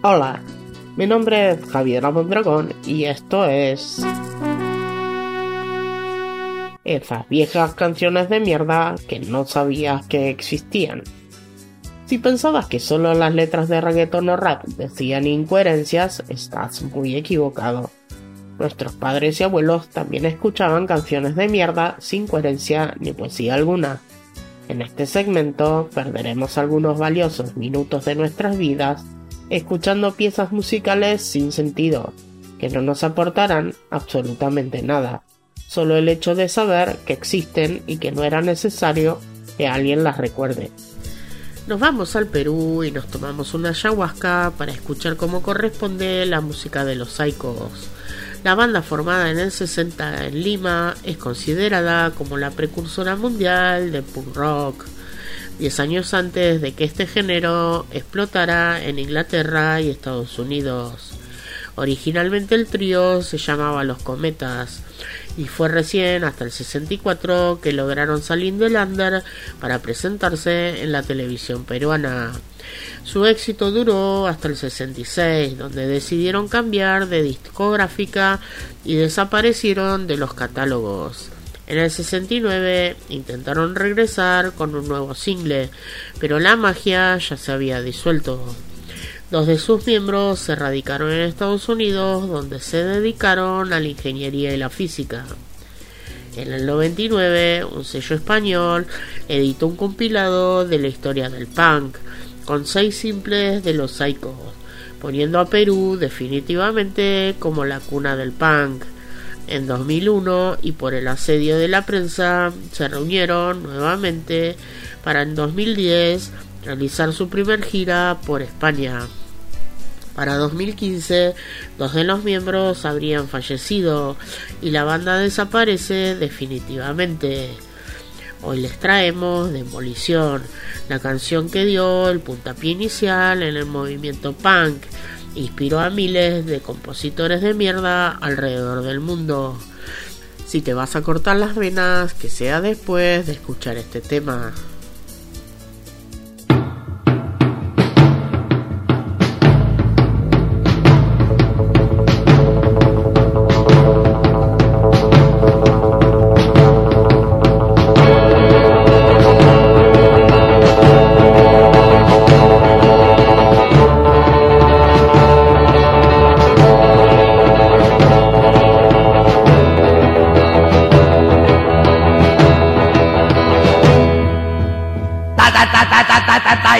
Hola, mi nombre es Javier Mondragón y esto es... Esas viejas canciones de mierda que no sabías que existían. Si pensabas que solo las letras de reggaeton o rap decían incoherencias, estás muy equivocado. Nuestros padres y abuelos también escuchaban canciones de mierda sin coherencia ni poesía alguna. En este segmento perderemos algunos valiosos minutos de nuestras vidas escuchando piezas musicales sin sentido, que no nos aportarán absolutamente nada, solo el hecho de saber que existen y que no era necesario que alguien las recuerde. Nos vamos al Perú y nos tomamos una ayahuasca para escuchar como corresponde la música de los Psychos. La banda formada en el 60 en Lima es considerada como la precursora mundial del punk rock 10 años antes de que este género explotara en Inglaterra y Estados Unidos. Originalmente el trío se llamaba Los Cometas y fue recién hasta el 64 que lograron salir del under para presentarse en la televisión peruana. Su éxito duró hasta el 66, donde decidieron cambiar de discográfica y desaparecieron de los catálogos. En el 69 intentaron regresar con un nuevo single, pero la magia ya se había disuelto. Dos de sus miembros se radicaron en Estados Unidos, donde se dedicaron a la ingeniería y la física. En el 99, un sello español editó un compilado de la historia del punk, con seis simples de los Psychos, poniendo a Perú definitivamente como la cuna del punk en 2001 y por el asedio de la prensa se reunieron nuevamente para en 2010 realizar su primer gira por España. Para 2015, dos de los miembros habrían fallecido y la banda desaparece definitivamente. Hoy les traemos Demolición, la canción que dio el puntapié inicial en el movimiento punk inspiró a miles de compositores de mierda alrededor del mundo. Si te vas a cortar las venas, que sea después de escuchar este tema.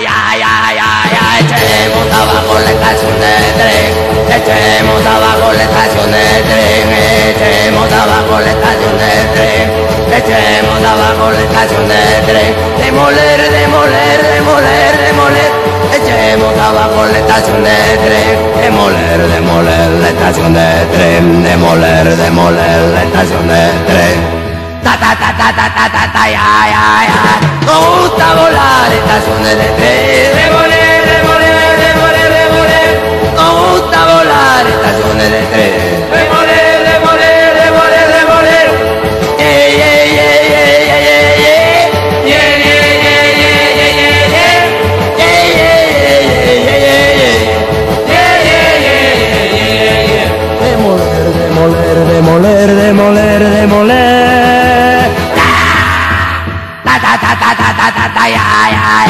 ay, ay, ay, ay, echemos abajo la estación de tren, echemos abajo la estación de tren, echemos abajo la estación de tren, echemos abajo la estación de tren, demoler, demoler, demoler, demoler, echemos abajo la estación de tren, demoler, demoler la estación de tren, demoler, demoler la estación de tren ta ta ta ta ta ta ta ta ya ya ya. Nos gusta volar estas estaciones de tren, revolé, revolé, revolé, revolé. Nos gusta volar estaciones de tren. ay, ay,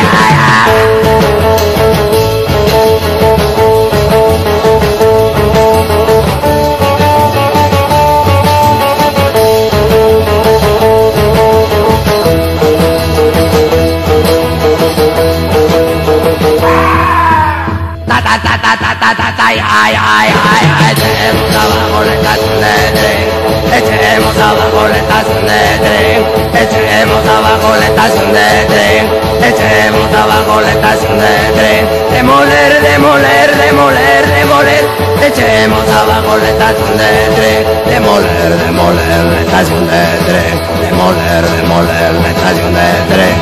ay, ay, ay, echemos abajo la casa de Echemos abajo la casa de Echemos abajo la estación de tren, echemos abajo la estación de tren. Demoler, demoler, demoler, demoler. Echemos abajo la estación de tren, demoler, demoler la estación de tren. Demoler, demoler la estación de tren.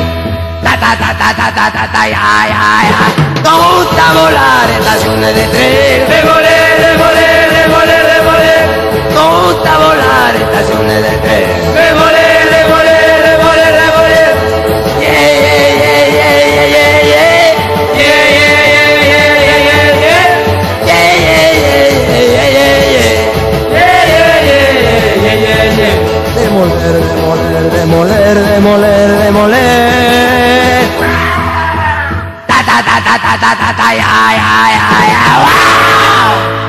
Ta ta ta ta ta ta ta ta ya ya ya. Nos gusta volar estaciones de tren. Demoler, demoler, demoler, demoler. Nos gusta volar estaciones de tren. Demoler, demoler. Ta ta ta ta ta ta ta ta ya ya ya ya.